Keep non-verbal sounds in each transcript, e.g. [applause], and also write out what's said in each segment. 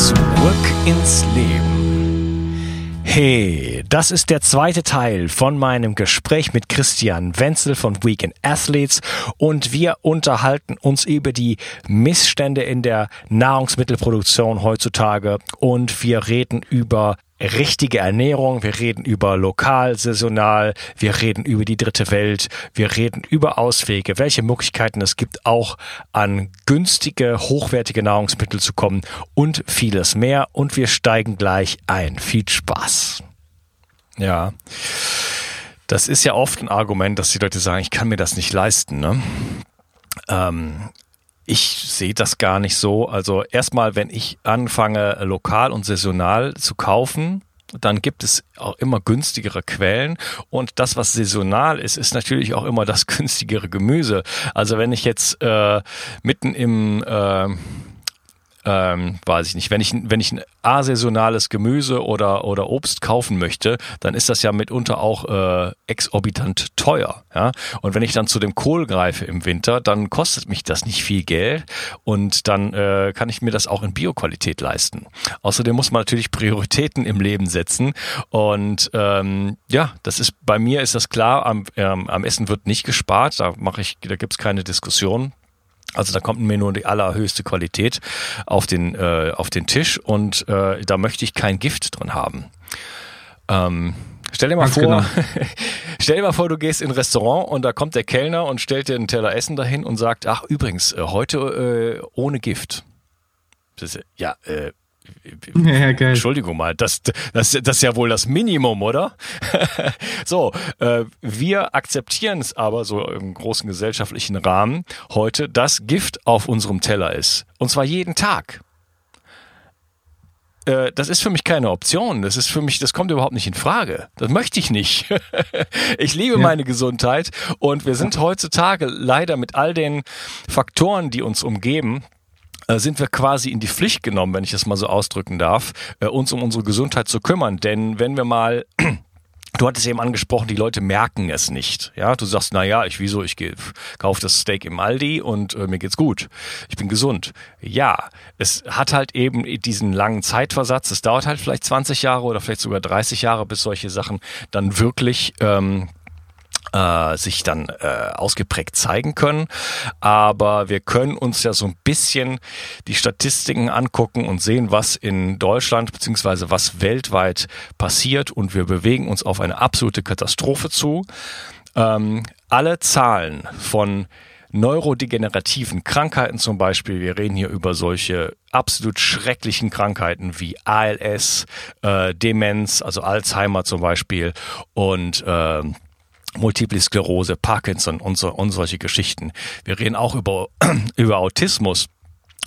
Zurück ins Leben. Hey, das ist der zweite Teil von meinem Gespräch mit Christian Wenzel von Weekend Athletes und wir unterhalten uns über die Missstände in der Nahrungsmittelproduktion heutzutage und wir reden über richtige Ernährung, wir reden über lokal, saisonal, wir reden über die dritte Welt, wir reden über Auswege, welche Möglichkeiten es gibt, auch an günstige, hochwertige Nahrungsmittel zu kommen und vieles mehr. Und wir steigen gleich ein. Viel Spaß. Ja. Das ist ja oft ein Argument, dass die Leute sagen, ich kann mir das nicht leisten. Ne? Ähm, ich sehe das gar nicht so. Also erstmal, wenn ich anfange, lokal und saisonal zu kaufen, dann gibt es auch immer günstigere Quellen und das, was saisonal ist, ist natürlich auch immer das [laughs] günstigere Gemüse. Also wenn ich jetzt äh, mitten im äh, ähm, weiß ich nicht, wenn ich, wenn ich ein asaisonales Gemüse oder, oder Obst kaufen möchte, dann ist das ja mitunter auch äh, exorbitant teuer. Ja? Und wenn ich dann zu dem Kohl greife im Winter, dann kostet mich das nicht viel Geld und dann äh, kann ich mir das auch in Bioqualität leisten. Außerdem muss man natürlich Prioritäten im Leben setzen und ähm, ja, das ist bei mir ist das klar, am, ähm, am Essen wird nicht gespart, da mache ich, da gibt's keine Diskussion. Also da kommt mir nur die allerhöchste Qualität auf den, äh, auf den Tisch und äh, da möchte ich kein Gift drin haben. Ähm, stell dir mal Ganz vor, genau. [laughs] stell dir mal vor, du gehst in ein Restaurant und da kommt der Kellner und stellt dir einen Teller Essen dahin und sagt, ach übrigens, äh, heute äh, ohne Gift. Ja, äh, ja, geil. Entschuldigung mal, das, das, das ist ja wohl das Minimum, oder? [laughs] so, äh, wir akzeptieren es aber so im großen gesellschaftlichen Rahmen heute, dass Gift auf unserem Teller ist. Und zwar jeden Tag. Äh, das ist für mich keine Option. Das ist für mich, das kommt überhaupt nicht in Frage. Das möchte ich nicht. [laughs] ich liebe ja. meine Gesundheit und wir sind heutzutage leider mit all den Faktoren, die uns umgeben, äh, sind wir quasi in die Pflicht genommen, wenn ich das mal so ausdrücken darf, äh, uns um unsere Gesundheit zu kümmern. Denn wenn wir mal [clears throat] Du hattest eben angesprochen, die Leute merken es nicht. Ja, du sagst, na ja, ich wieso, ich gehe, kauf das Steak im Aldi und äh, mir geht's gut. Ich bin gesund. Ja, es hat halt eben diesen langen Zeitversatz. Es dauert halt vielleicht 20 Jahre oder vielleicht sogar 30 Jahre, bis solche Sachen dann wirklich ähm, äh, sich dann äh, ausgeprägt zeigen können. Aber wir können uns ja so ein bisschen die Statistiken angucken und sehen, was in Deutschland beziehungsweise was weltweit passiert und wir bewegen uns auf eine absolute Katastrophe zu. Ähm, alle Zahlen von neurodegenerativen Krankheiten zum Beispiel. Wir reden hier über solche absolut schrecklichen Krankheiten wie ALS, äh, Demenz, also Alzheimer zum Beispiel und äh, Multiple Sklerose, Parkinson und, so, und solche Geschichten. Wir reden auch über, [clears throat] über Autismus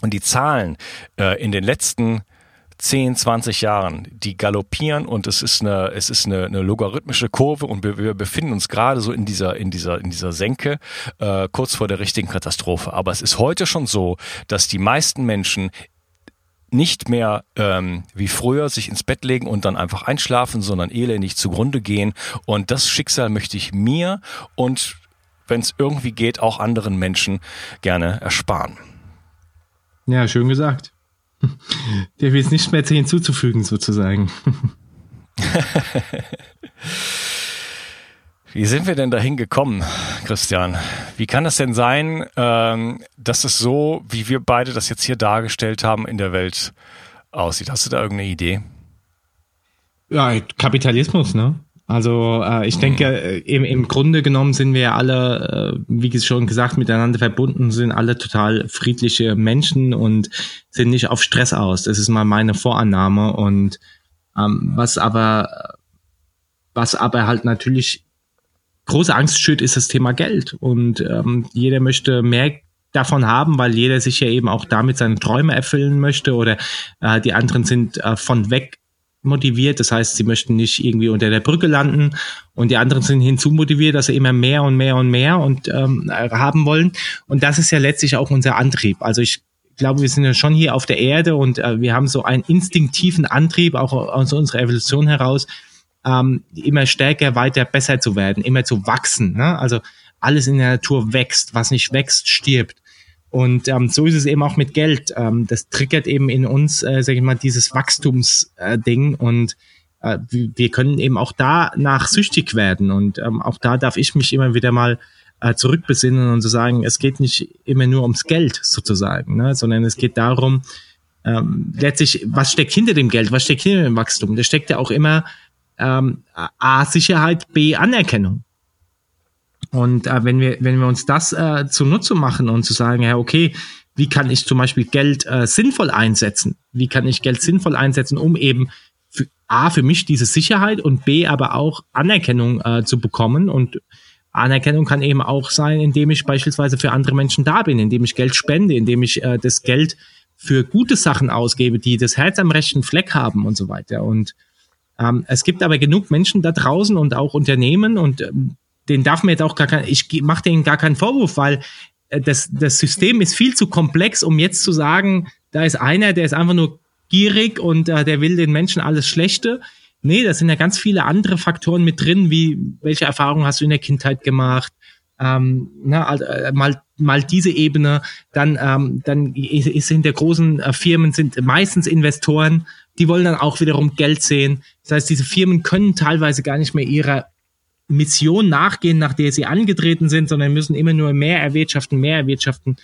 und die Zahlen äh, in den letzten 10, 20 Jahren, die galoppieren und es ist eine, es ist eine, eine logarithmische Kurve und wir, wir befinden uns gerade so in dieser, in dieser, in dieser Senke, äh, kurz vor der richtigen Katastrophe. Aber es ist heute schon so, dass die meisten Menschen nicht mehr ähm, wie früher sich ins Bett legen und dann einfach einschlafen, sondern elendig zugrunde gehen. Und das Schicksal möchte ich mir und wenn es irgendwie geht, auch anderen Menschen gerne ersparen. Ja, schön gesagt. [laughs] Der will es nicht mehr hinzuzufügen, sozusagen. [laughs] Wie sind wir denn dahin gekommen, Christian? Wie kann das denn sein, ähm, dass es so, wie wir beide das jetzt hier dargestellt haben, in der Welt aussieht? Hast du da irgendeine Idee? Ja, Kapitalismus, ne? Also äh, ich denke, mhm. äh, im, im Grunde genommen sind wir alle, äh, wie schon gesagt, miteinander verbunden, sind alle total friedliche Menschen und sind nicht auf Stress aus. Das ist mal meine Vorannahme. Und ähm, was aber, was aber halt natürlich große Angst schürt, ist das Thema Geld. Und ähm, jeder möchte mehr davon haben, weil jeder sich ja eben auch damit seine Träume erfüllen möchte oder äh, die anderen sind äh, von weg motiviert. Das heißt, sie möchten nicht irgendwie unter der Brücke landen und die anderen sind hinzumotiviert, dass sie immer mehr und mehr und mehr und ähm, haben wollen. Und das ist ja letztlich auch unser Antrieb. Also ich glaube, wir sind ja schon hier auf der Erde und äh, wir haben so einen instinktiven Antrieb, auch aus unserer Evolution heraus, ähm, immer stärker, weiter, besser zu werden, immer zu wachsen. Ne? Also alles in der Natur wächst, was nicht wächst, stirbt. Und ähm, so ist es eben auch mit Geld. Ähm, das triggert eben in uns, äh, sage ich mal, dieses Wachstumsding äh, und äh, wir können eben auch danach süchtig werden. Und ähm, auch da darf ich mich immer wieder mal äh, zurückbesinnen und zu sagen, es geht nicht immer nur ums Geld sozusagen, ne, sondern es geht darum, ähm, letztlich, was steckt hinter dem Geld, was steckt hinter dem Wachstum? Da steckt ja auch immer ähm, A, Sicherheit, B, Anerkennung. Und äh, wenn wir, wenn wir uns das äh, zunutze machen und zu sagen, ja, okay, wie kann ich zum Beispiel Geld äh, sinnvoll einsetzen? Wie kann ich Geld sinnvoll einsetzen, um eben für, A, für mich diese Sicherheit und B, aber auch Anerkennung äh, zu bekommen und Anerkennung kann eben auch sein, indem ich beispielsweise für andere Menschen da bin, indem ich Geld spende, indem ich äh, das Geld für gute Sachen ausgebe, die das Herz am rechten Fleck haben und so weiter. Und ähm, es gibt aber genug Menschen da draußen und auch Unternehmen und ähm, den darf man jetzt auch gar kein, ich mache denen gar keinen Vorwurf, weil äh, das, das System ist viel zu komplex, um jetzt zu sagen, da ist einer, der ist einfach nur gierig und äh, der will den Menschen alles Schlechte. Nee, da sind ja ganz viele andere Faktoren mit drin, wie welche Erfahrungen hast du in der Kindheit gemacht, ähm, na, äh, mal mal diese Ebene, dann ähm, dann ist hinter großen äh, Firmen sind meistens Investoren, die wollen dann auch wiederum Geld sehen. Das heißt, diese Firmen können teilweise gar nicht mehr ihrer Mission nachgehen, nach der sie angetreten sind, sondern müssen immer nur mehr erwirtschaften, mehr erwirtschaften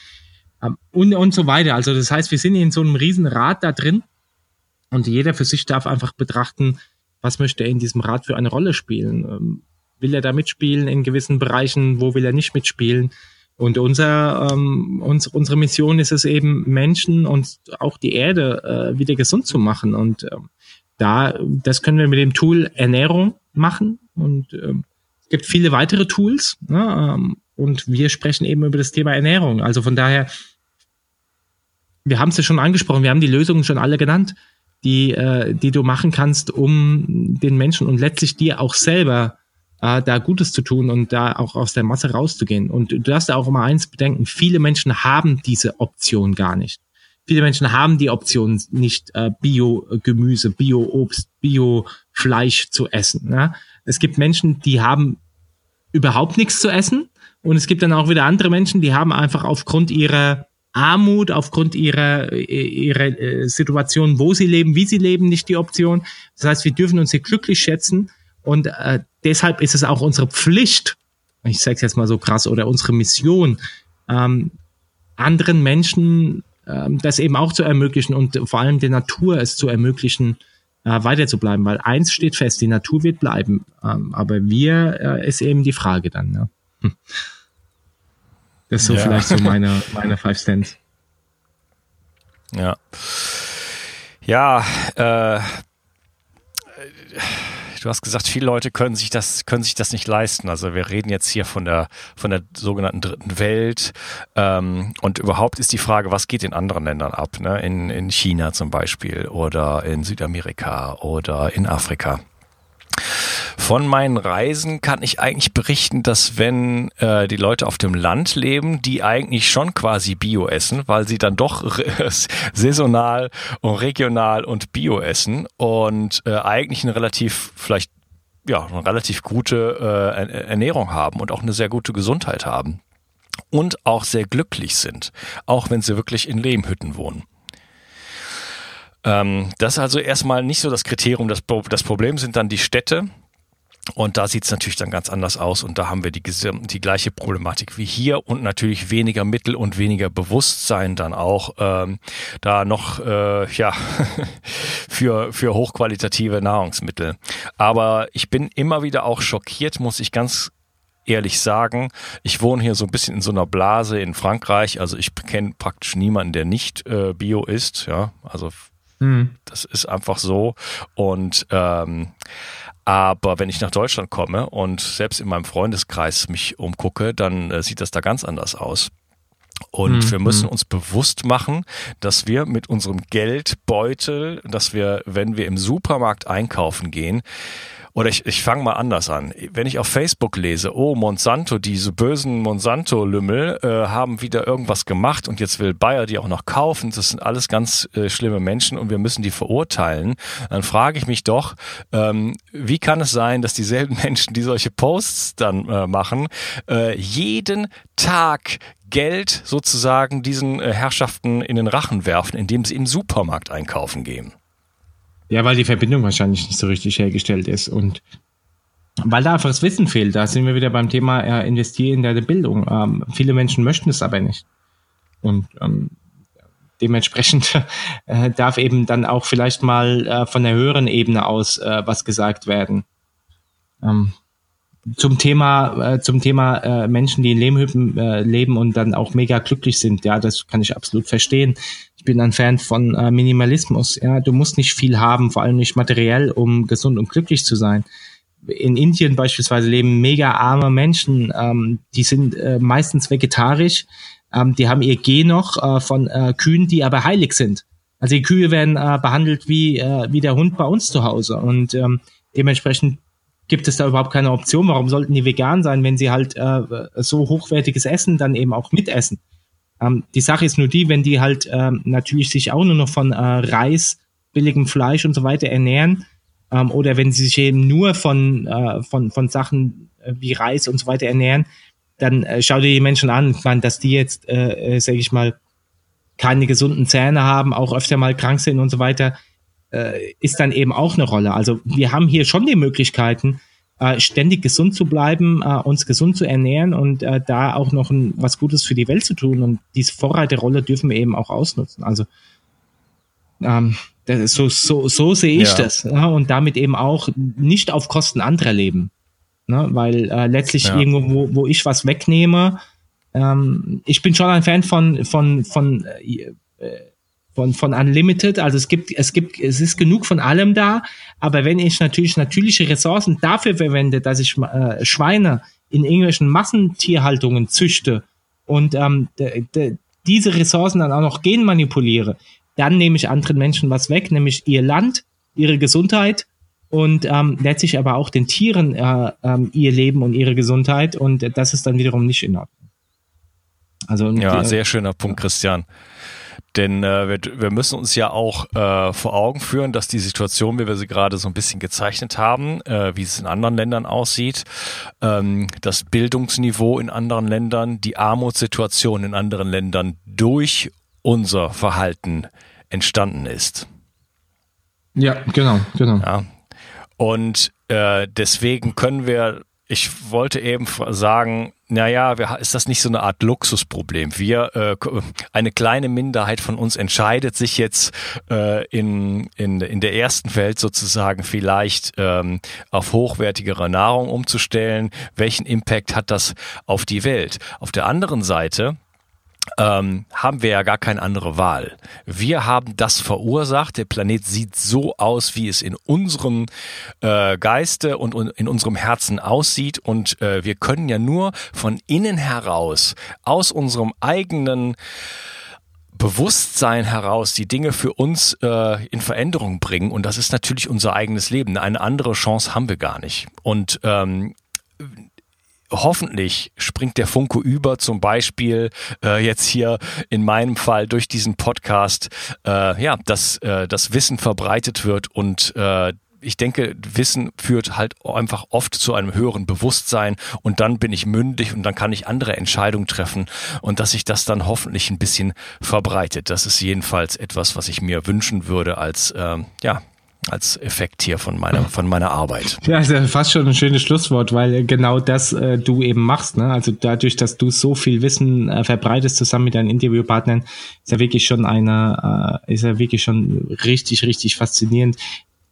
ähm, und und so weiter. Also das heißt, wir sind in so einem riesen Rad da drin und jeder für sich darf einfach betrachten, was möchte er in diesem Rat für eine Rolle spielen? Ähm, will er da mitspielen in gewissen Bereichen? Wo will er nicht mitspielen? Und unser, ähm, uns, unsere Mission ist es eben, Menschen und auch die Erde äh, wieder gesund zu machen. Und ähm, da, das können wir mit dem Tool Ernährung machen. Und ähm, es gibt viele weitere Tools. Ne? Ähm, und wir sprechen eben über das Thema Ernährung. Also von daher, wir haben es ja schon angesprochen, wir haben die Lösungen schon alle genannt die, äh, die du machen kannst, um den Menschen und letztlich dir auch selber äh, da Gutes zu tun und da auch aus der Masse rauszugehen. Und du darfst auch immer eins bedenken, viele Menschen haben diese Option gar nicht. Viele Menschen haben die Option nicht, äh, Bio-Gemüse, Bio-Obst, Bio-Fleisch zu essen. Ne? Es gibt Menschen, die haben überhaupt nichts zu essen. Und es gibt dann auch wieder andere Menschen, die haben einfach aufgrund ihrer Armut aufgrund ihrer, ihrer äh, Situation, wo sie leben, wie sie leben, nicht die Option. Das heißt, wir dürfen uns hier glücklich schätzen und äh, deshalb ist es auch unsere Pflicht, ich sage es jetzt mal so krass, oder unsere Mission, ähm, anderen Menschen ähm, das eben auch zu ermöglichen und vor allem der Natur es zu ermöglichen, äh, weiter zu bleiben, weil eins steht fest, die Natur wird bleiben, ähm, aber wir äh, ist eben die Frage dann. Ne? Hm. Das ist so ja. vielleicht so meine, [laughs] meine Five Cents. Ja. Ja, äh, du hast gesagt, viele Leute können sich das, können sich das nicht leisten. Also wir reden jetzt hier von der, von der sogenannten dritten Welt. Ähm, und überhaupt ist die Frage, was geht in anderen Ländern ab? Ne? In, in China zum Beispiel oder in Südamerika oder in Afrika. Von meinen Reisen kann ich eigentlich berichten, dass wenn äh, die Leute auf dem Land leben, die eigentlich schon quasi Bio essen, weil sie dann doch [laughs] saisonal und regional und Bio essen und äh, eigentlich eine relativ vielleicht ja eine relativ gute äh, Ernährung haben und auch eine sehr gute Gesundheit haben und auch sehr glücklich sind, auch wenn sie wirklich in Lehmhütten wohnen. Ähm, das ist also erstmal nicht so das Kriterium. Das, das Problem sind dann die Städte. Und da sieht es natürlich dann ganz anders aus und da haben wir die, die gleiche Problematik wie hier und natürlich weniger Mittel und weniger Bewusstsein dann auch ähm, da noch äh, ja [laughs] für, für hochqualitative Nahrungsmittel. Aber ich bin immer wieder auch schockiert, muss ich ganz ehrlich sagen. Ich wohne hier so ein bisschen in so einer Blase in Frankreich. Also ich kenne praktisch niemanden, der nicht äh, Bio ist. Ja, also Mhm. Das ist einfach so. Und ähm, aber wenn ich nach Deutschland komme und selbst in meinem Freundeskreis mich umgucke, dann äh, sieht das da ganz anders aus. Und mhm. wir müssen uns bewusst machen, dass wir mit unserem Geldbeutel, dass wir, wenn wir im Supermarkt einkaufen gehen, oder ich, ich fange mal anders an. Wenn ich auf Facebook lese, oh, Monsanto, diese bösen Monsanto-Lümmel äh, haben wieder irgendwas gemacht und jetzt will Bayer die auch noch kaufen, das sind alles ganz äh, schlimme Menschen und wir müssen die verurteilen, dann frage ich mich doch, ähm, wie kann es sein, dass dieselben [laughs] Menschen, die solche Posts dann äh, machen, äh, jeden Tag Geld sozusagen diesen äh, Herrschaften in den Rachen werfen, indem sie im Supermarkt einkaufen gehen? Ja, weil die Verbindung wahrscheinlich nicht so richtig hergestellt ist und weil da einfach das Wissen fehlt. Da sind wir wieder beim Thema äh, investieren in deine Bildung. Ähm, viele Menschen möchten es aber nicht. Und ähm, dementsprechend [laughs] äh, darf eben dann auch vielleicht mal äh, von der höheren Ebene aus äh, was gesagt werden. Ähm, zum Thema äh, zum Thema äh, Menschen, die in Lehmhütten äh, leben und dann auch mega glücklich sind. Ja, das kann ich absolut verstehen. Ich bin ein Fan von äh, Minimalismus. Ja, du musst nicht viel haben, vor allem nicht materiell, um gesund und glücklich zu sein. In Indien beispielsweise leben mega arme Menschen, ähm, die sind äh, meistens vegetarisch, ähm, die haben ihr Gen noch äh, von äh, Kühen, die aber heilig sind. Also die Kühe werden äh, behandelt wie, äh, wie der Hund bei uns zu Hause und ähm, dementsprechend gibt es da überhaupt keine Option. Warum sollten die vegan sein, wenn sie halt äh, so hochwertiges Essen dann eben auch mitessen? Ähm, die Sache ist nur die, wenn die halt ähm, natürlich sich auch nur noch von äh, Reis, billigem Fleisch und so weiter ernähren, ähm, oder wenn sie sich eben nur von, äh, von, von Sachen äh, wie Reis und so weiter ernähren, dann äh, schau dir die Menschen an, ich meine, dass die jetzt, äh, äh, sag ich mal, keine gesunden Zähne haben, auch öfter mal krank sind und so weiter, äh, ist dann eben auch eine Rolle. Also wir haben hier schon die Möglichkeiten, äh, ständig gesund zu bleiben, äh, uns gesund zu ernähren und äh, da auch noch ein, was Gutes für die Welt zu tun. Und diese Vorreiterrolle dürfen wir eben auch ausnutzen. Also ähm, so, so, so sehe ich ja. das. Ja, und damit eben auch nicht auf Kosten anderer leben. Ne? Weil äh, letztlich ja. irgendwo, wo, wo ich was wegnehme, ähm, ich bin schon ein Fan von, von, von äh, von, von Unlimited. Also es gibt, es gibt, es ist genug von allem da. Aber wenn ich natürlich natürliche Ressourcen dafür verwende, dass ich äh, Schweine in irgendwelchen Massentierhaltungen züchte und ähm, diese Ressourcen dann auch noch genmanipuliere, dann nehme ich anderen Menschen was weg, nämlich ihr Land, ihre Gesundheit und ähm, letztlich aber auch den Tieren äh, ähm, ihr Leben und ihre Gesundheit und das ist dann wiederum nicht in Ordnung. Also ja, sehr schöner Punkt, Christian. Denn äh, wir, wir müssen uns ja auch äh, vor Augen führen, dass die Situation, wie wir sie gerade so ein bisschen gezeichnet haben, äh, wie es in anderen Ländern aussieht, ähm, das Bildungsniveau in anderen Ländern, die Armutssituation in anderen Ländern durch unser Verhalten entstanden ist. Ja, genau, genau. Ja. Und äh, deswegen können wir ich wollte eben sagen, naja, ist das nicht so eine Art Luxusproblem? Wir, äh, eine kleine Minderheit von uns entscheidet sich jetzt äh, in, in, in der ersten Welt sozusagen vielleicht ähm, auf hochwertigere Nahrung umzustellen. Welchen Impact hat das auf die Welt? Auf der anderen Seite ähm, haben wir ja gar keine andere Wahl. Wir haben das verursacht. Der Planet sieht so aus, wie es in unserem äh, Geiste und in unserem Herzen aussieht. Und äh, wir können ja nur von innen heraus, aus unserem eigenen Bewusstsein heraus die Dinge für uns äh, in Veränderung bringen. Und das ist natürlich unser eigenes Leben. Eine andere Chance haben wir gar nicht. Und ähm, hoffentlich springt der Funke über, zum Beispiel äh, jetzt hier in meinem Fall durch diesen Podcast, äh, ja, dass äh, das Wissen verbreitet wird und äh, ich denke, Wissen führt halt einfach oft zu einem höheren Bewusstsein und dann bin ich mündig und dann kann ich andere Entscheidungen treffen und dass sich das dann hoffentlich ein bisschen verbreitet. Das ist jedenfalls etwas, was ich mir wünschen würde als ähm, ja als Effekt hier von meiner, von meiner Arbeit. Ja, ist ja fast schon ein schönes Schlusswort, weil genau das äh, du eben machst. Ne? Also dadurch, dass du so viel Wissen äh, verbreitest zusammen mit deinen Interviewpartnern, ist ja wirklich schon eine, äh, ist ja wirklich schon richtig, richtig faszinierend,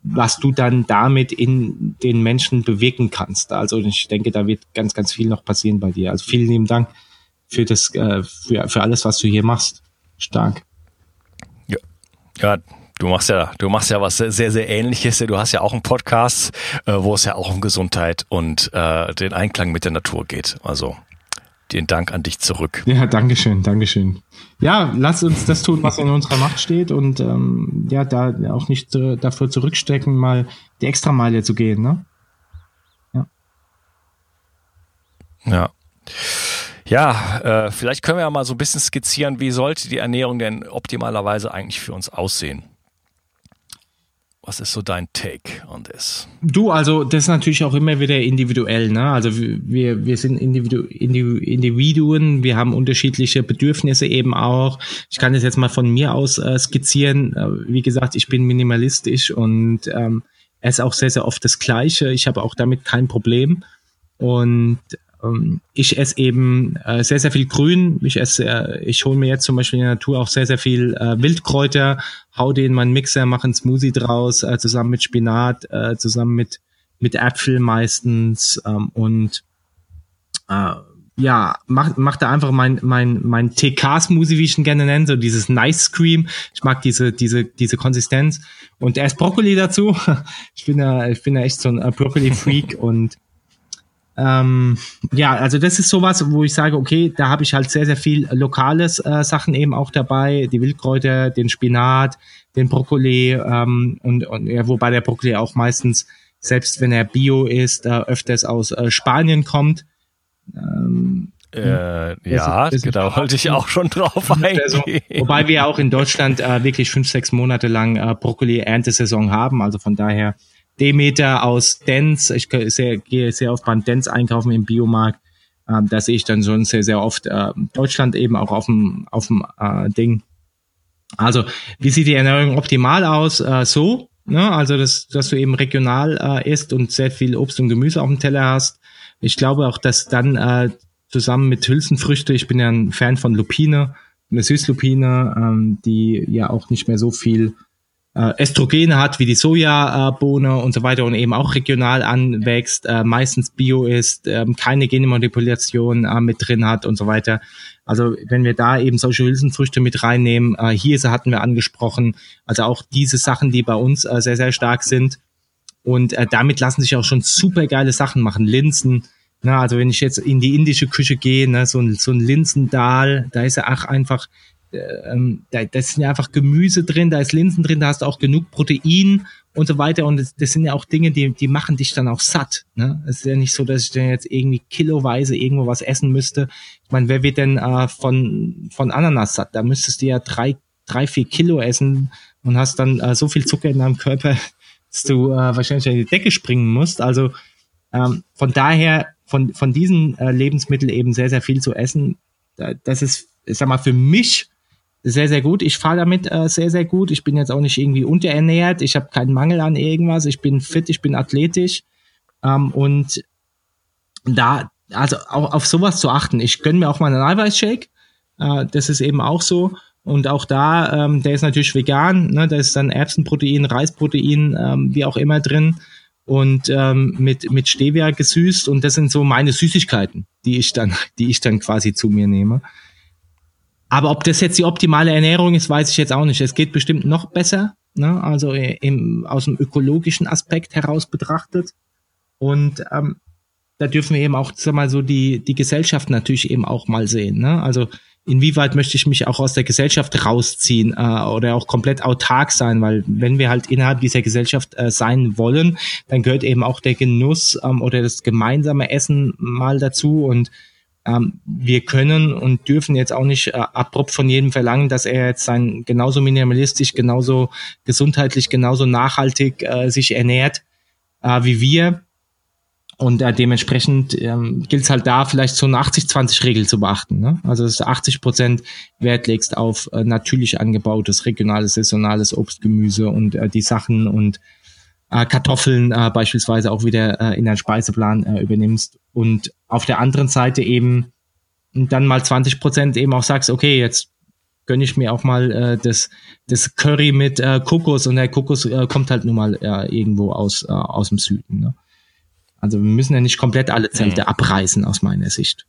was du dann damit in den Menschen bewirken kannst. Also ich denke, da wird ganz, ganz viel noch passieren bei dir. Also vielen lieben Dank für das, äh, für, für alles, was du hier machst. Stark. Ja, ja Du machst ja, du machst ja was sehr, sehr ähnliches. Du hast ja auch einen Podcast, äh, wo es ja auch um Gesundheit und äh, den Einklang mit der Natur geht. Also den Dank an dich zurück. Ja, Dankeschön, Dankeschön. Ja, lass uns das tun, was in unserer Macht steht und ähm, ja, da auch nicht äh, dafür zurückstecken, mal die Extrameile zu gehen, ne? Ja. Ja. Ja, äh, vielleicht können wir ja mal so ein bisschen skizzieren, wie sollte die Ernährung denn optimalerweise eigentlich für uns aussehen? Was ist so dein Take on this? Du, also das ist natürlich auch immer wieder individuell, ne? Also wir, wir sind Individu Individuen, wir haben unterschiedliche Bedürfnisse eben auch. Ich kann das jetzt mal von mir aus äh, skizzieren. Äh, wie gesagt, ich bin minimalistisch und ähm, esse auch sehr, sehr oft das Gleiche. Ich habe auch damit kein Problem. Und ich esse eben äh, sehr, sehr viel Grün. Ich esse, äh, ich hole mir jetzt zum Beispiel in der Natur auch sehr, sehr viel äh, Wildkräuter, hau die in meinen Mixer, mache einen Smoothie draus, äh, zusammen mit Spinat, äh, zusammen mit, mit Äpfel meistens ähm, und äh, ja, mach, mach da einfach mein, mein, mein TK-Smoothie, wie ich ihn gerne nenne, so dieses Nice Cream. Ich mag diese, diese, diese Konsistenz. Und erst Brokkoli dazu. [laughs] Ich bin ja, ich bin ja echt so ein Brokkoli-Freak [laughs] und ähm, ja, also das ist sowas, wo ich sage, okay, da habe ich halt sehr, sehr viel lokales äh, Sachen eben auch dabei, die Wildkräuter, den Spinat, den Brokkoli ähm, und, und ja, wobei der Brokkoli auch meistens, selbst wenn er Bio ist, äh, öfters aus äh, Spanien kommt. Ähm, äh, ja, ist, da wollte ich auch schon drauf eingehen. Also, wobei wir auch in Deutschland äh, wirklich fünf, sechs Monate lang äh, Brokkoli-Erntesaison haben, also von daher Demeter aus Dents. Ich sehr, gehe sehr oft beim Dents einkaufen im Biomarkt. Ähm, da sehe ich dann schon sehr, sehr oft äh, Deutschland eben auch auf dem, auf dem äh, Ding. Also, wie sieht die Ernährung optimal aus? Äh, so, ne? also dass, dass du eben regional äh, isst und sehr viel Obst und Gemüse auf dem Teller hast. Ich glaube auch, dass dann äh, zusammen mit Hülsenfrüchte, ich bin ja ein Fan von Lupine, eine Süßlupine, ähm, die ja auch nicht mehr so viel äh, Estrogene hat, wie die Sojabohne und so weiter und eben auch regional anwächst, äh, meistens bio ist, äh, keine Genmanipulation äh, mit drin hat und so weiter. Also wenn wir da eben solche Hülsenfrüchte mit reinnehmen, äh, Hirse hatten wir angesprochen, also auch diese Sachen, die bei uns äh, sehr, sehr stark sind. Und äh, damit lassen sich auch schon super geile Sachen machen. Linsen, na, also wenn ich jetzt in die indische Küche gehe, ne, so ein, so ein Linsendal, da ist ja auch einfach ähm, da, da sind ja einfach Gemüse drin, da ist Linsen drin, da hast du auch genug Protein und so weiter. Und das, das sind ja auch Dinge, die, die machen dich dann auch satt. Ne? Es ist ja nicht so, dass ich dann jetzt irgendwie kiloweise irgendwo was essen müsste. Ich meine, wer wird denn äh, von, von Ananas satt? Da müsstest du ja drei, drei, vier Kilo essen und hast dann äh, so viel Zucker in deinem Körper, [laughs] dass du äh, wahrscheinlich an die Decke springen musst. Also ähm, von daher, von, von diesen äh, Lebensmitteln eben sehr, sehr viel zu essen, das ist, ich sag mal, für mich sehr, sehr gut. Ich fahre damit äh, sehr, sehr gut. Ich bin jetzt auch nicht irgendwie unterernährt. Ich habe keinen Mangel an irgendwas. Ich bin fit, ich bin athletisch. Ähm, und da, also auch auf sowas zu achten. Ich gönne mir auch mal einen Eiweißshake. Äh, das ist eben auch so. Und auch da, ähm, der ist natürlich vegan. Ne? Da ist dann Erbsenprotein, Reisprotein, ähm, wie auch immer drin. Und ähm, mit, mit Stevia gesüßt. Und das sind so meine Süßigkeiten, die ich dann, die ich dann quasi zu mir nehme. Aber ob das jetzt die optimale Ernährung ist, weiß ich jetzt auch nicht. Es geht bestimmt noch besser, ne? also im, aus dem ökologischen Aspekt heraus betrachtet. Und ähm, da dürfen wir eben auch, sag mal, so die, die Gesellschaft natürlich eben auch mal sehen. Ne? Also inwieweit möchte ich mich auch aus der Gesellschaft rausziehen äh, oder auch komplett autark sein, weil wenn wir halt innerhalb dieser Gesellschaft äh, sein wollen, dann gehört eben auch der Genuss ähm, oder das gemeinsame Essen mal dazu und ähm, wir können und dürfen jetzt auch nicht äh, abrupt von jedem verlangen, dass er jetzt sein genauso minimalistisch, genauso gesundheitlich, genauso nachhaltig äh, sich ernährt äh, wie wir. Und äh, dementsprechend ähm, gilt es halt da vielleicht so eine 80-20-Regel zu beachten. Ne? Also dass du 80 Prozent Wert legst auf äh, natürlich angebautes, regionales, saisonales Obst, Gemüse und äh, die Sachen und äh, Kartoffeln äh, beispielsweise auch wieder äh, in deinen Speiseplan äh, übernimmst und auf der anderen Seite eben dann mal 20 Prozent eben auch sagst, okay, jetzt gönne ich mir auch mal äh, das, das Curry mit äh, Kokos und der Kokos äh, kommt halt nun mal äh, irgendwo aus, äh, aus dem Süden. Ne? Also wir müssen ja nicht komplett alle Zelte mhm. abreißen aus meiner Sicht.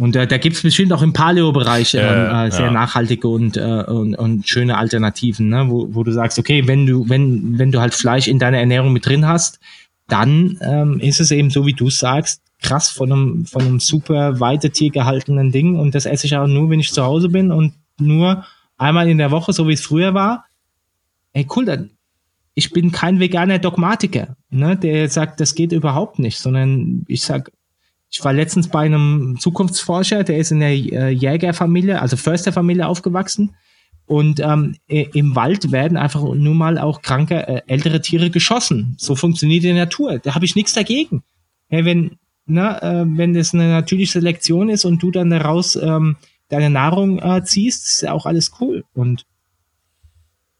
Und äh, da gibt's bestimmt auch im Paleo-Bereich äh, äh, sehr ja. nachhaltige und, äh, und, und schöne Alternativen, ne? wo, wo du sagst, okay, wenn du, wenn, wenn du halt Fleisch in deiner Ernährung mit drin hast, dann ähm, ist es eben so, wie du sagst, krass von einem, von einem super Weidetier gehaltenen Ding und das esse ich auch nur, wenn ich zu Hause bin und nur einmal in der Woche, so wie es früher war. Ey, cool, dann, ich bin kein veganer Dogmatiker, ne, der sagt, das geht überhaupt nicht, sondern ich sag, ich war letztens bei einem Zukunftsforscher, der ist in der äh, Jägerfamilie, also Försterfamilie aufgewachsen. Und ähm, im Wald werden einfach nur mal auch kranke, äh, ältere Tiere geschossen. So funktioniert die Natur. Da habe ich nichts dagegen. Hey, wenn, na, äh, wenn das eine natürliche Selektion ist und du dann daraus ähm, deine Nahrung äh, ziehst, ist ja auch alles cool. Und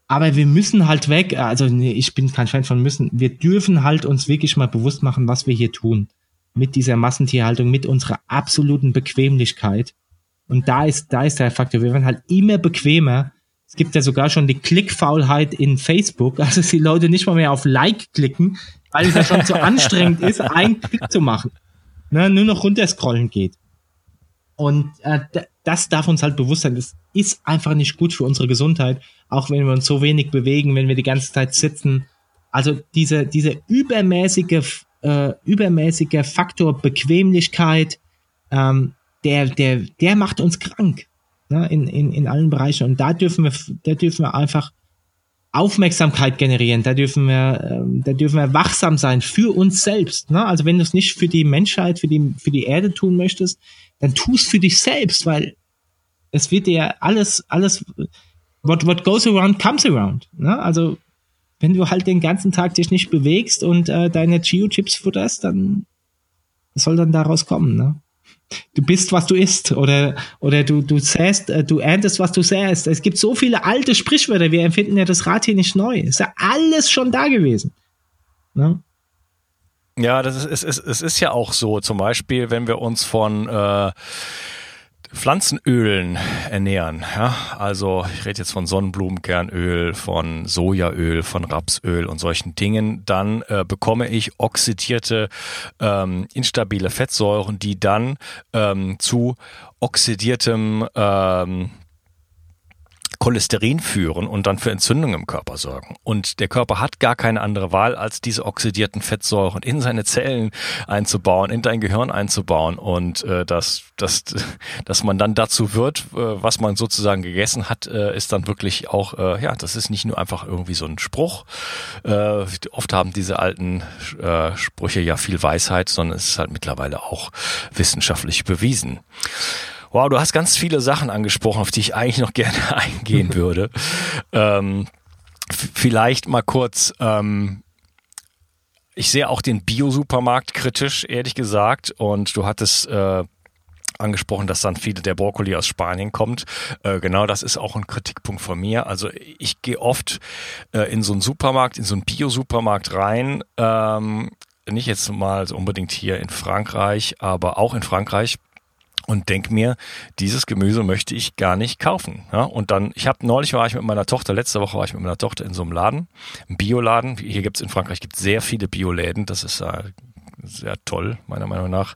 aber wir müssen halt weg, also nee, ich bin kein Fan von müssen, wir dürfen halt uns wirklich mal bewusst machen, was wir hier tun mit dieser Massentierhaltung, mit unserer absoluten Bequemlichkeit. Und da ist, da ist der Faktor. Wir werden halt immer bequemer. Es gibt ja sogar schon die Klickfaulheit in Facebook, also die Leute nicht mal mehr auf Like klicken, weil es ja schon zu anstrengend ist, einen Klick zu machen. Ne, nur noch runterscrollen geht. Und äh, das darf uns halt bewusst sein. Das ist einfach nicht gut für unsere Gesundheit, auch wenn wir uns so wenig bewegen, wenn wir die ganze Zeit sitzen. Also diese, diese übermäßige äh, übermäßiger Faktor Bequemlichkeit, ähm, der, der, der macht uns krank ne, in, in, in allen Bereichen. Und da dürfen wir, da dürfen wir einfach Aufmerksamkeit generieren, da dürfen wir, ähm, da dürfen wir wachsam sein für uns selbst. Ne? Also wenn du es nicht für die Menschheit, für die, für die Erde tun möchtest, dann tu es für dich selbst, weil es wird dir alles, alles, what, what goes around comes around. Ne? Also wenn du halt den ganzen Tag dich nicht bewegst und äh, deine Geo-Chips futterst, dann soll dann daraus kommen, ne? Du bist, was du isst, oder, oder du, du säst, äh, du erntest, was du säst. Es gibt so viele alte Sprichwörter, wir empfinden ja das Rad hier nicht neu. Ist ja alles schon da gewesen. Ne? Ja, das ist, es, es ist ja auch so, zum Beispiel, wenn wir uns von äh, Pflanzenölen ernähren. Ja? Also ich rede jetzt von Sonnenblumenkernöl, von Sojaöl, von Rapsöl und solchen Dingen. Dann äh, bekomme ich oxidierte, ähm, instabile Fettsäuren, die dann ähm, zu oxidiertem ähm, Cholesterin führen und dann für Entzündungen im Körper sorgen. Und der Körper hat gar keine andere Wahl, als diese oxidierten Fettsäuren in seine Zellen einzubauen, in dein Gehirn einzubauen und äh, dass, dass, [laughs] dass man dann dazu wird, äh, was man sozusagen gegessen hat, äh, ist dann wirklich auch, äh, ja, das ist nicht nur einfach irgendwie so ein Spruch. Äh, oft haben diese alten äh, Sprüche ja viel Weisheit, sondern es ist halt mittlerweile auch wissenschaftlich bewiesen. Wow, du hast ganz viele Sachen angesprochen, auf die ich eigentlich noch [laughs] gerne eingehen würde. ähm, vielleicht mal kurz, ähm, ich sehe auch den Bio-Supermarkt kritisch, ehrlich gesagt. Und du hattest äh, angesprochen, dass dann viele der Brokkoli aus Spanien kommt. Äh, genau das ist auch ein Kritikpunkt von mir. Also ich gehe oft äh, in so einen Supermarkt, in so einen Bio-Supermarkt rein. Ähm, nicht jetzt mal unbedingt hier in Frankreich, aber auch in Frankreich und denk mir, dieses Gemüse möchte ich gar nicht kaufen. Ja, und dann, ich habe neulich war ich mit meiner Tochter, letzte Woche war ich mit meiner Tochter in so einem Laden, einem Bioladen. Hier gibt's in Frankreich gibt's sehr viele Bioläden, das ist äh, sehr toll, meiner Meinung nach.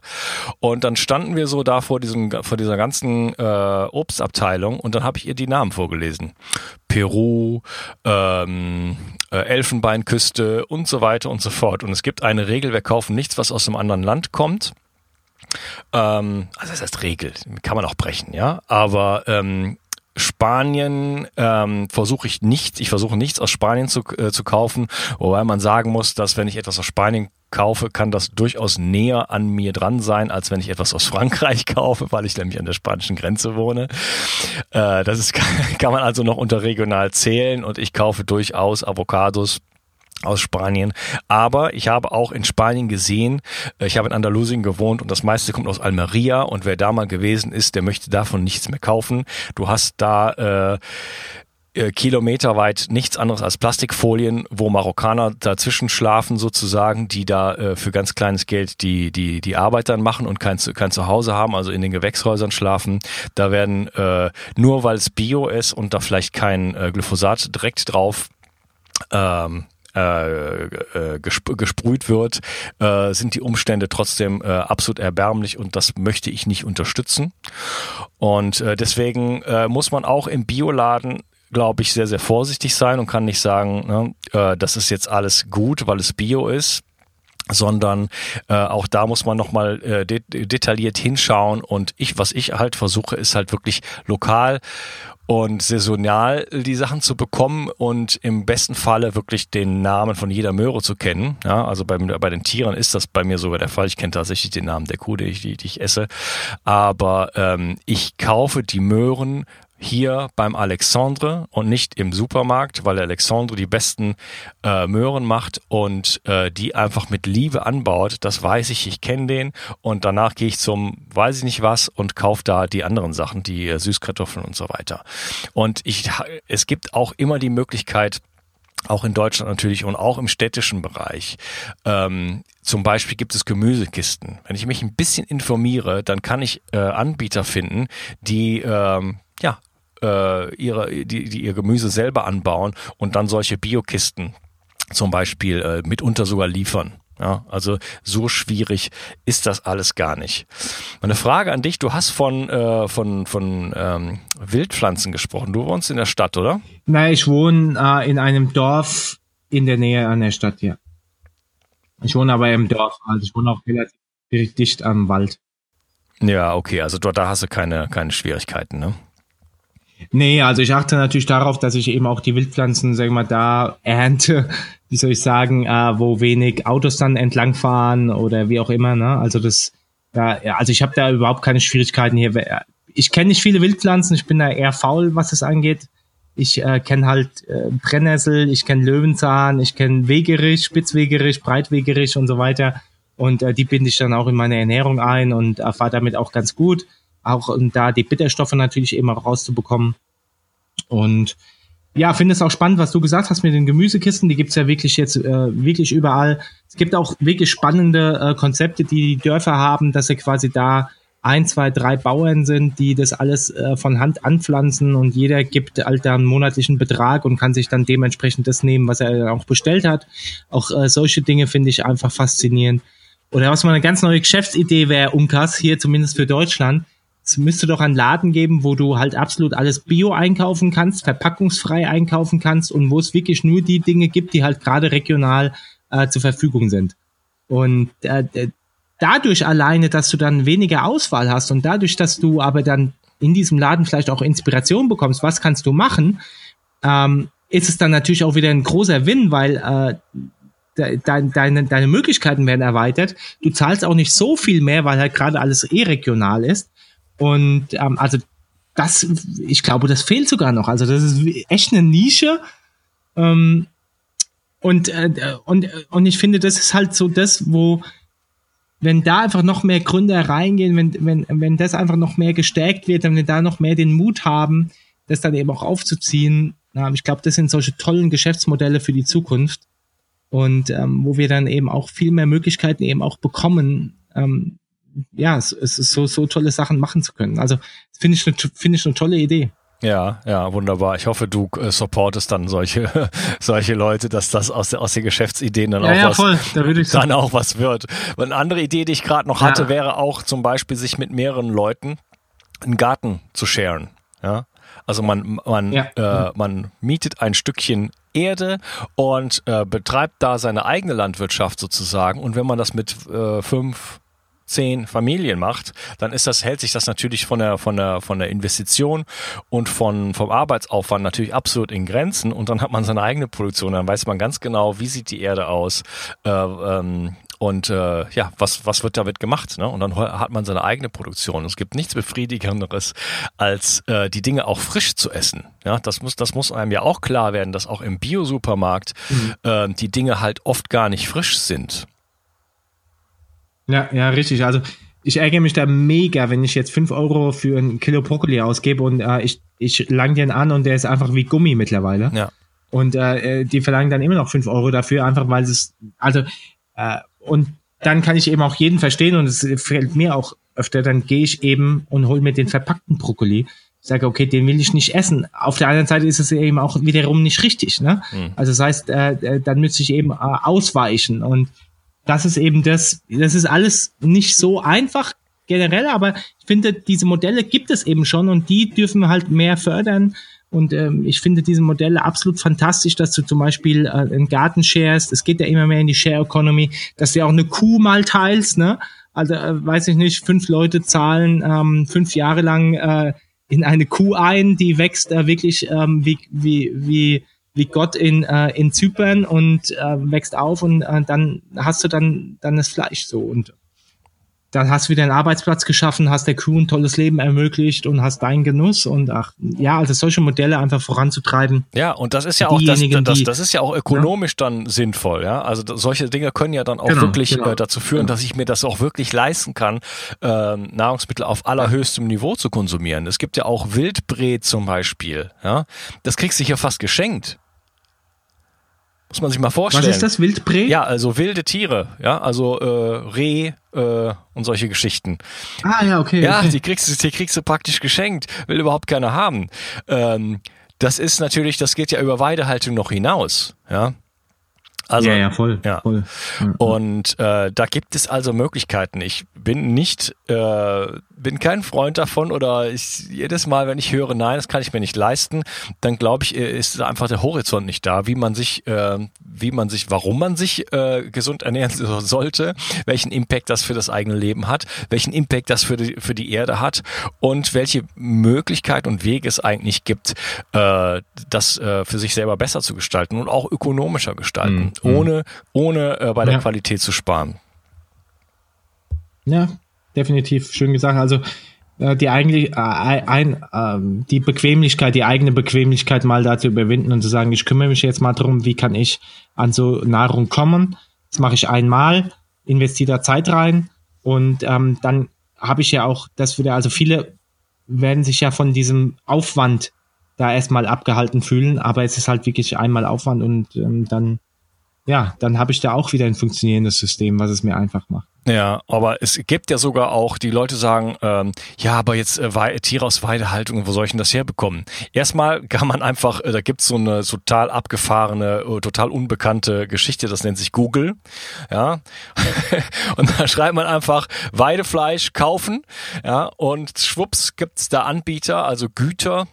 Und dann standen wir so da vor diesem, vor dieser ganzen äh, Obstabteilung und dann habe ich ihr die Namen vorgelesen. Peru, ähm, äh, Elfenbeinküste und so weiter und so fort. Und es gibt eine Regel, wir kaufen nichts, was aus einem anderen Land kommt. Ähm, also das heißt Regel, kann man auch brechen, ja. Aber ähm, Spanien ähm, versuche ich nichts, ich versuche nichts aus Spanien zu, äh, zu kaufen, wobei man sagen muss, dass wenn ich etwas aus Spanien kaufe, kann das durchaus näher an mir dran sein, als wenn ich etwas aus Frankreich [laughs] kaufe, weil ich nämlich an der spanischen Grenze wohne. Äh, das ist, [laughs] kann man also noch unter regional zählen und ich kaufe durchaus Avocados aus Spanien. Aber ich habe auch in Spanien gesehen, äh, ich habe in Andalusien gewohnt und das meiste kommt aus Almeria und wer da mal gewesen ist, der möchte davon nichts mehr kaufen. Du hast da äh, äh, kilometerweit nichts anderes als Plastikfolien, wo Marokkaner dazwischen schlafen sozusagen, die da äh, für ganz kleines Geld die die die Arbeit dann machen und kein, kein Zuhause haben, also in den Gewächshäusern schlafen. Da werden äh, nur weil es Bio ist und da vielleicht kein äh, Glyphosat direkt drauf ähm, äh, äh gesprüht wird, äh, sind die Umstände trotzdem äh, absolut erbärmlich und das möchte ich nicht unterstützen. Und äh, deswegen äh, muss man auch im Bioladen glaube ich, sehr, sehr vorsichtig sein und kann nicht sagen, ne, äh, das ist jetzt alles gut, weil es Bio ist. Sondern äh, auch da muss man nochmal äh, de detailliert hinschauen und ich, was ich halt versuche, ist halt wirklich lokal und saisonal die Sachen zu bekommen und im besten Falle wirklich den Namen von jeder Möhre zu kennen. Ja, also bei, bei den Tieren ist das bei mir sogar der Fall. Ich kenne tatsächlich den Namen der Kuh, die ich, die, die ich esse. Aber ähm, ich kaufe die Möhren hier beim Alexandre und nicht im Supermarkt, weil der Alexandre die besten äh, Möhren macht und äh, die einfach mit Liebe anbaut. Das weiß ich, ich kenne den und danach gehe ich zum, weiß ich nicht was und kaufe da die anderen Sachen, die äh, Süßkartoffeln und so weiter. Und ich, es gibt auch immer die Möglichkeit, auch in Deutschland natürlich und auch im städtischen Bereich. Ähm, zum Beispiel gibt es Gemüsekisten. Wenn ich mich ein bisschen informiere, dann kann ich äh, Anbieter finden, die ähm, ja äh, ihre, die, die ihr Gemüse selber anbauen und dann solche Biokisten zum Beispiel äh, mitunter sogar liefern. Ja, also so schwierig ist das alles gar nicht. Meine Frage an dich, du hast von, äh, von, von ähm, Wildpflanzen gesprochen. Du wohnst in der Stadt, oder? Nein, ich wohne äh, in einem Dorf in der Nähe an der Stadt, ja. Ich wohne aber im Dorf, also ich wohne auch relativ dicht am Wald. Ja, okay, also dort da hast du keine, keine Schwierigkeiten, ne? Nee, also ich achte natürlich darauf, dass ich eben auch die Wildpflanzen, sag ich mal, da ernte, [laughs] wie soll ich sagen, äh, wo wenig Autos dann entlangfahren oder wie auch immer. Ne? Also das, da, also ich habe da überhaupt keine Schwierigkeiten hier. Ich kenne nicht viele Wildpflanzen, ich bin da eher faul, was das angeht. Ich äh, kenne halt äh, Brennnessel, ich kenne Löwenzahn, ich kenne Wegerich, Spitzwegerich, Breitwegerich und so weiter. Und äh, die binde ich dann auch in meine Ernährung ein und erfahre damit auch ganz gut auch um da die Bitterstoffe natürlich eben auch rauszubekommen. Und ja, finde es auch spannend, was du gesagt hast mit den Gemüsekisten. Die gibt's ja wirklich jetzt äh, wirklich überall. Es gibt auch wirklich spannende äh, Konzepte, die die Dörfer haben, dass sie quasi da ein, zwei, drei Bauern sind, die das alles äh, von Hand anpflanzen und jeder gibt halt da einen monatlichen Betrag und kann sich dann dementsprechend das nehmen, was er auch bestellt hat. Auch äh, solche Dinge finde ich einfach faszinierend. Oder was mal eine ganz neue Geschäftsidee wäre, Unkas, hier zumindest für Deutschland, es müsste doch einen Laden geben, wo du halt absolut alles Bio einkaufen kannst, verpackungsfrei einkaufen kannst und wo es wirklich nur die Dinge gibt, die halt gerade regional äh, zur Verfügung sind. Und äh, dadurch alleine, dass du dann weniger Auswahl hast und dadurch, dass du aber dann in diesem Laden vielleicht auch Inspiration bekommst, was kannst du machen, ähm, ist es dann natürlich auch wieder ein großer Win, weil äh, de, de, deine, deine Möglichkeiten werden erweitert. Du zahlst auch nicht so viel mehr, weil halt gerade alles eh regional ist. Und ähm, also das, ich glaube, das fehlt sogar noch. Also das ist echt eine Nische. Ähm, und, äh, und, und ich finde, das ist halt so das, wo, wenn da einfach noch mehr Gründer reingehen, wenn, wenn, wenn das einfach noch mehr gestärkt wird, wenn wir da noch mehr den Mut haben, das dann eben auch aufzuziehen, na, ich glaube, das sind solche tollen Geschäftsmodelle für die Zukunft. Und ähm, wo wir dann eben auch viel mehr Möglichkeiten eben auch bekommen, ähm, ja, es, es ist so, so tolle Sachen machen zu können. Also finde ich, eine, finde ich eine tolle Idee. Ja, ja, wunderbar. Ich hoffe, du äh, supportest dann solche, [laughs] solche Leute, dass das aus, aus den Geschäftsideen dann, ja, auch, ja, was, voll. Da würde ich dann auch was wird. Und eine andere Idee, die ich gerade noch hatte, ja. wäre auch zum Beispiel, sich mit mehreren Leuten einen Garten zu scheren. Ja, also man, man, äh, man mietet ein Stückchen Erde und äh, betreibt da seine eigene Landwirtschaft sozusagen. Und wenn man das mit äh, fünf, zehn Familien macht, dann ist das, hält sich das natürlich von der, von der, von der Investition und von, vom Arbeitsaufwand natürlich absolut in Grenzen und dann hat man seine eigene Produktion, dann weiß man ganz genau, wie sieht die Erde aus, äh, ähm, und äh, ja, was, was wird damit gemacht? Ne? Und dann hat man seine eigene Produktion. Es gibt nichts Befriedigenderes, als äh, die Dinge auch frisch zu essen. Ja, das muss, das muss einem ja auch klar werden, dass auch im Biosupermarkt mhm. äh, die Dinge halt oft gar nicht frisch sind. Ja, ja, richtig. Also ich ärgere mich da mega, wenn ich jetzt fünf Euro für ein Kilo Brokkoli ausgebe und äh, ich, ich lang den an und der ist einfach wie Gummi mittlerweile. Ja. Und äh, die verlangen dann immer noch fünf Euro dafür, einfach weil es, also, äh, und dann kann ich eben auch jeden verstehen und es fällt mir auch öfter, dann gehe ich eben und hole mir den verpackten Brokkoli. Ich sage, okay, den will ich nicht essen. Auf der anderen Seite ist es eben auch wiederum nicht richtig. Ne? Mhm. Also das heißt, äh, äh dann müsste ich eben äh, ausweichen und das ist eben das, das ist alles nicht so einfach generell, aber ich finde, diese Modelle gibt es eben schon und die dürfen wir halt mehr fördern Und ähm, ich finde diese Modelle absolut fantastisch, dass du zum Beispiel äh, einen Garten sharest. Es geht ja immer mehr in die Share Economy, dass du ja auch eine Kuh mal teilst, ne? Also äh, weiß ich nicht, fünf Leute zahlen ähm, fünf Jahre lang äh, in eine Kuh ein, die wächst äh, wirklich ähm, wie, wie, wie, wie Gott in, äh, in Zypern und äh, wächst auf und äh, dann hast du dann, dann das Fleisch so und dann hast du wieder einen Arbeitsplatz geschaffen, hast der Crew ein tolles Leben ermöglicht und hast deinen Genuss und ach, ja, also solche Modelle einfach voranzutreiben. Ja, und das ist ja auch, das, das, das ist ja auch ökonomisch ja. dann sinnvoll, ja. Also solche Dinge können ja dann auch genau, wirklich genau. Äh, dazu führen, genau. dass ich mir das auch wirklich leisten kann, äh, Nahrungsmittel auf allerhöchstem Niveau zu konsumieren. Es gibt ja auch Wildbret zum Beispiel, ja. Das kriegst du hier fast geschenkt. Muss man sich mal vorstellen. Was ist das, Wildprä? Ja, also wilde Tiere, ja, also äh, Reh äh, und solche Geschichten. Ah, ja, okay. Ja, okay. Die, kriegst du, die kriegst du praktisch geschenkt, will überhaupt keiner haben. Ähm, das ist natürlich, das geht ja über Weidehaltung noch hinaus, ja. Also, ja, ja, voll. Ja. voll. Und äh, da gibt es also Möglichkeiten. Ich bin nicht, äh, bin kein Freund davon oder ich, jedes Mal, wenn ich höre, nein, das kann ich mir nicht leisten, dann glaube ich, äh, ist einfach der Horizont nicht da, wie man sich, äh, wie man sich, warum man sich äh, gesund ernähren sollte, welchen Impact das für das eigene Leben hat, welchen Impact das für die, für die Erde hat und welche Möglichkeit und Wege es eigentlich gibt, äh, das äh, für sich selber besser zu gestalten und auch ökonomischer gestalten. Mhm. Mhm. ohne, ohne äh, bei der ja. Qualität zu sparen. Ja, definitiv. Schön gesagt. Also äh, die eigentlich äh, ein, äh, die Bequemlichkeit, die eigene Bequemlichkeit mal da zu überwinden und zu sagen, ich kümmere mich jetzt mal darum, wie kann ich an so Nahrung kommen. Das mache ich einmal, investiere da Zeit rein und ähm, dann habe ich ja auch das wieder, also viele werden sich ja von diesem Aufwand da erstmal abgehalten fühlen, aber es ist halt wirklich einmal Aufwand und ähm, dann ja, dann habe ich da auch wieder ein funktionierendes System, was es mir einfach macht. Ja, aber es gibt ja sogar auch, die Leute sagen, ähm, ja, aber jetzt äh, Tiere aus Weidehaltung, wo soll ich denn das herbekommen? Erstmal [laughs] kann man einfach, äh, da gibt's so eine total abgefahrene, äh, total unbekannte Geschichte, das nennt sich Google. Ja. [laughs] und da schreibt man einfach Weidefleisch kaufen, ja, und schwupps gibt's da Anbieter, also Güter,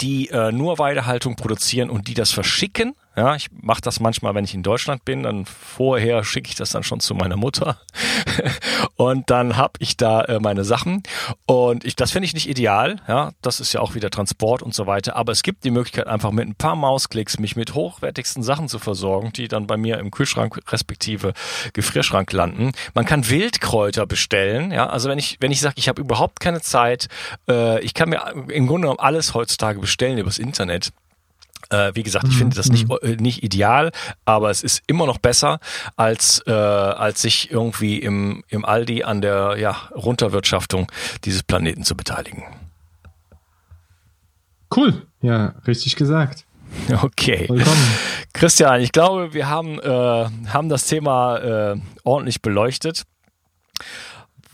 die äh, nur Weidehaltung produzieren und die das verschicken ja, ich mache das manchmal, wenn ich in Deutschland bin, dann vorher schicke ich das dann schon zu meiner Mutter. [laughs] Und dann habe ich da äh, meine Sachen. Und ich das finde ich nicht ideal, ja, das ist ja auch wieder Transport und so weiter, aber es gibt die Möglichkeit einfach mit ein paar Mausklicks mich mit hochwertigsten Sachen zu versorgen, die dann bei mir im Kühlschrank respektive Gefrierschrank landen. Man kann Wildkräuter bestellen, ja, also wenn ich wenn ich sage, ich habe überhaupt keine Zeit, äh, ich kann mir im Grunde genommen alles heutzutage bestellen übers Internet äh, wie gesagt, ich finde das nicht, mhm. äh, nicht ideal, aber es ist immer noch besser, als, äh, als sich irgendwie im, im Aldi an der ja, Runterwirtschaftung dieses Planeten zu beteiligen. Cool, ja, richtig gesagt. Okay. Willkommen. Christian, ich glaube, wir haben, äh, haben das Thema äh, ordentlich beleuchtet.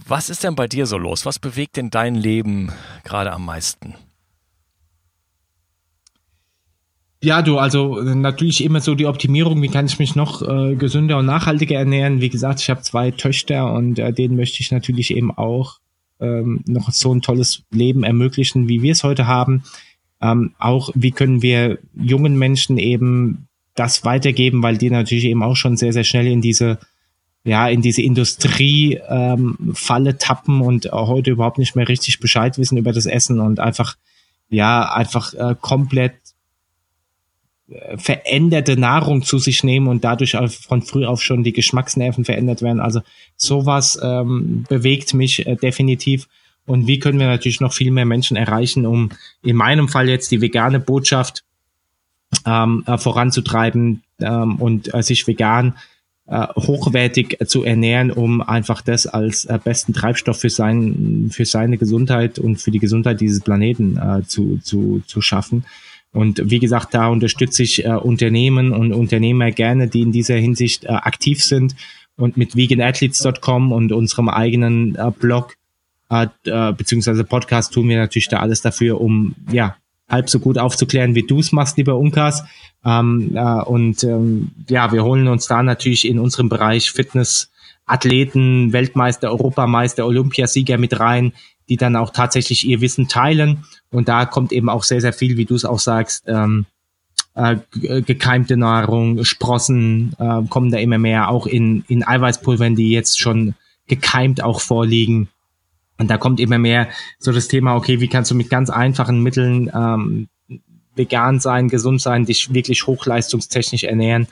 Was ist denn bei dir so los? Was bewegt denn dein Leben gerade am meisten? Ja, du, also natürlich immer so die Optimierung, wie kann ich mich noch äh, gesünder und nachhaltiger ernähren. Wie gesagt, ich habe zwei Töchter und äh, denen möchte ich natürlich eben auch ähm, noch so ein tolles Leben ermöglichen, wie wir es heute haben. Ähm, auch wie können wir jungen Menschen eben das weitergeben, weil die natürlich eben auch schon sehr, sehr schnell in diese ja, in diese Industrie ähm, tappen und heute überhaupt nicht mehr richtig Bescheid wissen über das Essen und einfach ja einfach äh, komplett veränderte Nahrung zu sich nehmen und dadurch von früh auf schon die Geschmacksnerven verändert werden. Also sowas ähm, bewegt mich äh, definitiv. Und wie können wir natürlich noch viel mehr Menschen erreichen, um in meinem Fall jetzt die vegane Botschaft ähm, äh, voranzutreiben ähm, und äh, sich vegan äh, hochwertig zu ernähren, um einfach das als äh, besten Treibstoff für, sein, für seine Gesundheit und für die Gesundheit dieses Planeten äh, zu, zu, zu schaffen. Und wie gesagt, da unterstütze ich äh, Unternehmen und Unternehmer gerne, die in dieser Hinsicht äh, aktiv sind. Und mit veganathletes.com und unserem eigenen äh, Blog äh, äh, beziehungsweise Podcast tun wir natürlich da alles dafür, um ja halb so gut aufzuklären, wie du es machst, lieber Unkas. Ähm, äh, und ähm, ja, wir holen uns da natürlich in unserem Bereich Fitness Athleten, Weltmeister, Europameister, Olympiasieger mit rein, die dann auch tatsächlich ihr Wissen teilen. Und da kommt eben auch sehr, sehr viel, wie du es auch sagst, ähm, äh, gekeimte Nahrung, Sprossen äh, kommen da immer mehr, auch in, in Eiweißpulvern, die jetzt schon gekeimt auch vorliegen. Und da kommt immer mehr so das Thema, okay, wie kannst du mit ganz einfachen Mitteln ähm, vegan sein, gesund sein, dich wirklich hochleistungstechnisch ernähren.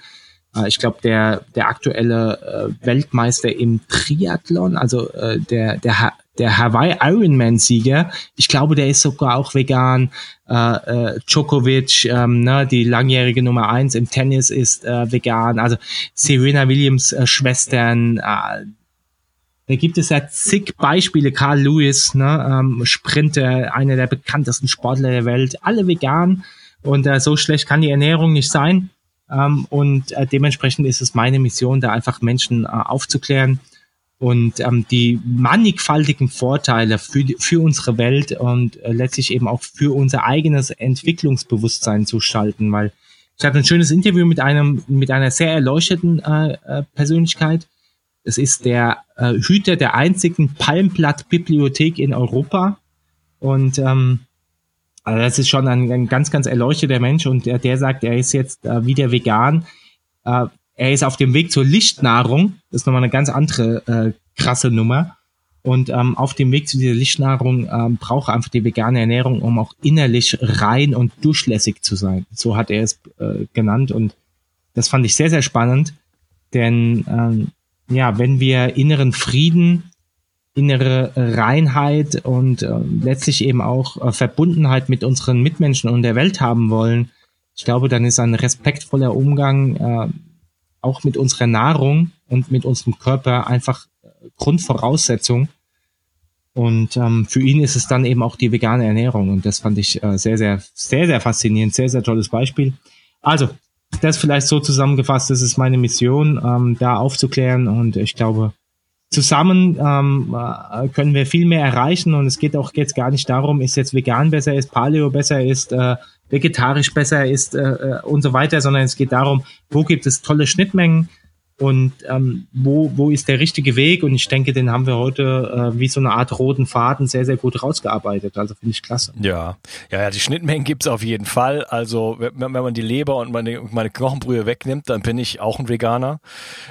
Äh, ich glaube, der, der aktuelle äh, Weltmeister im Triathlon, also äh, der, der, der Hawaii Ironman-Sieger, ich glaube, der ist sogar auch vegan. Äh, äh, Djokovic, ähm, ne, die langjährige Nummer eins im Tennis ist äh, vegan. Also Serena Williams äh, Schwestern, äh, da gibt es ja zig Beispiele. Carl Lewis, ne, ähm, Sprinter, einer der bekanntesten Sportler der Welt, alle vegan. Und äh, so schlecht kann die Ernährung nicht sein. Ähm, und äh, dementsprechend ist es meine Mission, da einfach Menschen äh, aufzuklären und ähm, die mannigfaltigen Vorteile für, für unsere Welt und äh, letztlich eben auch für unser eigenes Entwicklungsbewusstsein zu schalten, weil ich hatte ein schönes Interview mit einem mit einer sehr erleuchteten äh, äh, Persönlichkeit, es ist der äh, Hüter der einzigen Palmblatt-Bibliothek in Europa. Und ähm, also das ist schon ein, ein ganz, ganz erleuchteter Mensch und der, der sagt, er ist jetzt äh, wieder vegan. Er ist auf dem Weg zur Lichtnahrung. Das ist nochmal eine ganz andere äh, krasse Nummer. Und ähm, auf dem Weg zu dieser Lichtnahrung ähm, braucht er einfach die vegane Ernährung, um auch innerlich rein und durchlässig zu sein. So hat er es äh, genannt. Und das fand ich sehr, sehr spannend. Denn ähm, ja, wenn wir inneren Frieden, innere Reinheit und äh, letztlich eben auch äh, Verbundenheit mit unseren Mitmenschen und der Welt haben wollen, ich glaube, dann ist ein respektvoller Umgang äh, auch mit unserer Nahrung und mit unserem Körper einfach äh, Grundvoraussetzung. Und ähm, für ihn ist es dann eben auch die vegane Ernährung. Und das fand ich äh, sehr, sehr, sehr, sehr faszinierend, sehr, sehr tolles Beispiel. Also, das vielleicht so zusammengefasst, das ist meine Mission, ähm, da aufzuklären und ich glaube, zusammen ähm, äh, können wir viel mehr erreichen und es geht auch jetzt gar nicht darum, ist jetzt vegan besser, ist Paleo besser, ist äh, vegetarisch besser, ist äh, äh und so weiter, sondern es geht darum, wo gibt es tolle Schnittmengen, und ähm, wo, wo ist der richtige Weg? Und ich denke, den haben wir heute äh, wie so eine Art roten Faden sehr, sehr gut rausgearbeitet. Also finde ich klasse. Ja, ja, ja die Schnittmengen gibt's auf jeden Fall. Also wenn, wenn man die Leber und meine, meine Knochenbrühe wegnimmt, dann bin ich auch ein Veganer.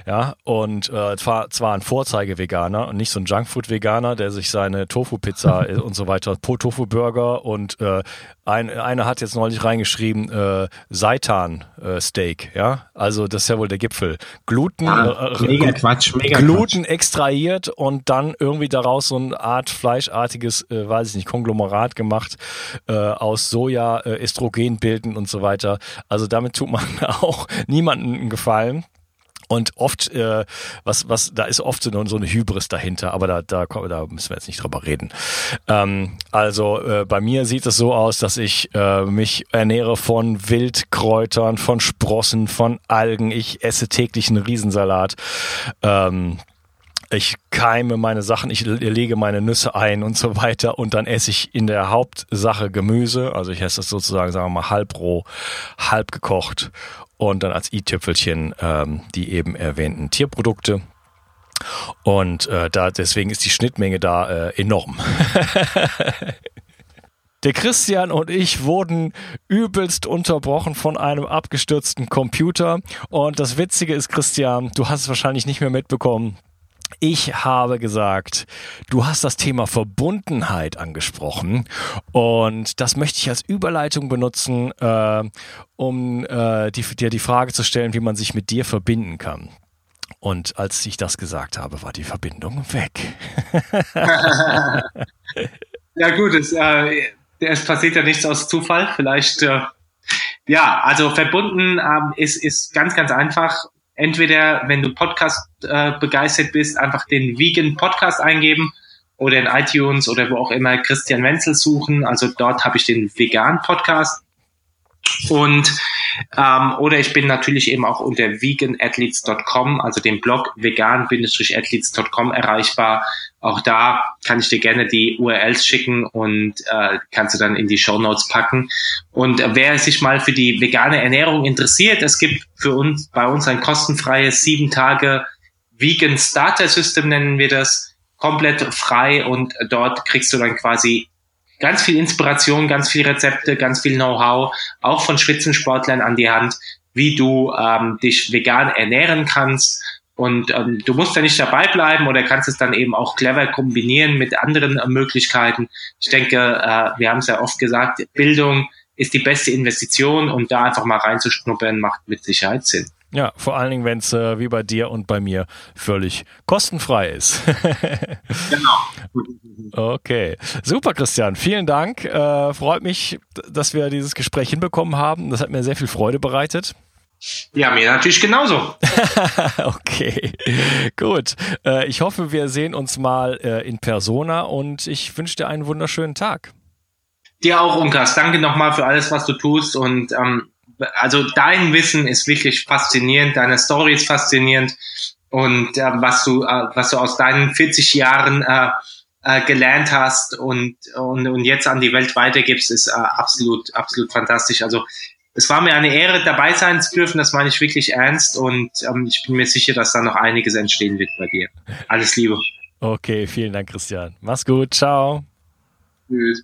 Ja, und äh, zwar, zwar ein Vorzeige-Veganer und nicht so ein Junkfood-Veganer, der sich seine Tofu-Pizza [laughs] und so weiter, Tofu-Burger und äh, ein, einer hat jetzt neulich reingeschrieben, äh, Seitan-Steak, äh, ja. Also das ist ja wohl der Gipfel. Gluten, äh, mega Quatsch, mega Gluten Quatsch. extrahiert und dann irgendwie daraus so eine Art fleischartiges, äh, weiß ich nicht, Konglomerat gemacht äh, aus Soja, äh, Östrogen bilden und so weiter. Also damit tut man [laughs] auch niemanden einen Gefallen. Und oft, äh, was, was, da ist oft so eine, Hybris dahinter, aber da, da, da müssen wir jetzt nicht drüber reden. Ähm, also äh, bei mir sieht es so aus, dass ich äh, mich ernähre von Wildkräutern, von Sprossen, von Algen. Ich esse täglich einen Riesensalat. Ähm, ich keime meine Sachen, ich lege meine Nüsse ein und so weiter und dann esse ich in der Hauptsache Gemüse, also ich esse das sozusagen, sagen wir mal, halb roh, halb gekocht und dann als i-Tüpfelchen ähm, die eben erwähnten Tierprodukte. Und äh, da deswegen ist die Schnittmenge da äh, enorm. [laughs] Der Christian und ich wurden übelst unterbrochen von einem abgestürzten Computer. Und das Witzige ist, Christian, du hast es wahrscheinlich nicht mehr mitbekommen. Ich habe gesagt, du hast das Thema Verbundenheit angesprochen und das möchte ich als Überleitung benutzen, äh, um äh, die, dir die Frage zu stellen, wie man sich mit dir verbinden kann. Und als ich das gesagt habe, war die Verbindung weg. [laughs] [laughs] ja gut, es, äh, es passiert ja nichts aus Zufall. Vielleicht, äh, ja, also verbunden ähm, ist, ist ganz, ganz einfach entweder, wenn du Podcast äh, begeistert bist, einfach den Vegan Podcast eingeben oder in iTunes oder wo auch immer Christian Wenzel suchen. Also dort habe ich den Vegan Podcast. Und ähm, oder ich bin natürlich eben auch unter veganathletes.com, also dem Blog vegan-athletes.com erreichbar. Auch da kann ich dir gerne die URLs schicken und äh, kannst du dann in die Show Notes packen. Und wer sich mal für die vegane Ernährung interessiert, es gibt für uns bei uns ein kostenfreies sieben Tage Vegan Starter System nennen wir das. komplett frei und dort kriegst du dann quasi ganz viel Inspiration, ganz viel Rezepte, ganz viel Know-how, auch von Spitzensportlern an die Hand, wie du ähm, dich vegan ernähren kannst. Und ähm, du musst da nicht dabei bleiben oder kannst es dann eben auch clever kombinieren mit anderen äh, Möglichkeiten. Ich denke, äh, wir haben es ja oft gesagt, Bildung ist die beste Investition und da einfach mal reinzuschnuppern macht mit Sicherheit Sinn. Ja, vor allen Dingen, wenn es äh, wie bei dir und bei mir völlig kostenfrei ist. [laughs] genau. Okay, super, Christian. Vielen Dank. Äh, freut mich, dass wir dieses Gespräch hinbekommen haben. Das hat mir sehr viel Freude bereitet. Ja, mir natürlich genauso. [laughs] okay, gut. Äh, ich hoffe, wir sehen uns mal äh, in Persona und ich wünsche dir einen wunderschönen Tag. Dir auch, Unkas. Danke nochmal für alles, was du tust und ähm, also dein Wissen ist wirklich faszinierend, deine Story ist faszinierend und äh, was du äh, was du aus deinen 40 Jahren äh, äh, gelernt hast und, und und jetzt an die Welt weitergibst, ist äh, absolut absolut fantastisch. Also es war mir eine Ehre, dabei sein zu dürfen. Das meine ich wirklich ernst und ähm, ich bin mir sicher, dass da noch einiges entstehen wird bei dir. Alles Liebe. Okay, vielen Dank, Christian. Mach's gut. Ciao. Tschüss.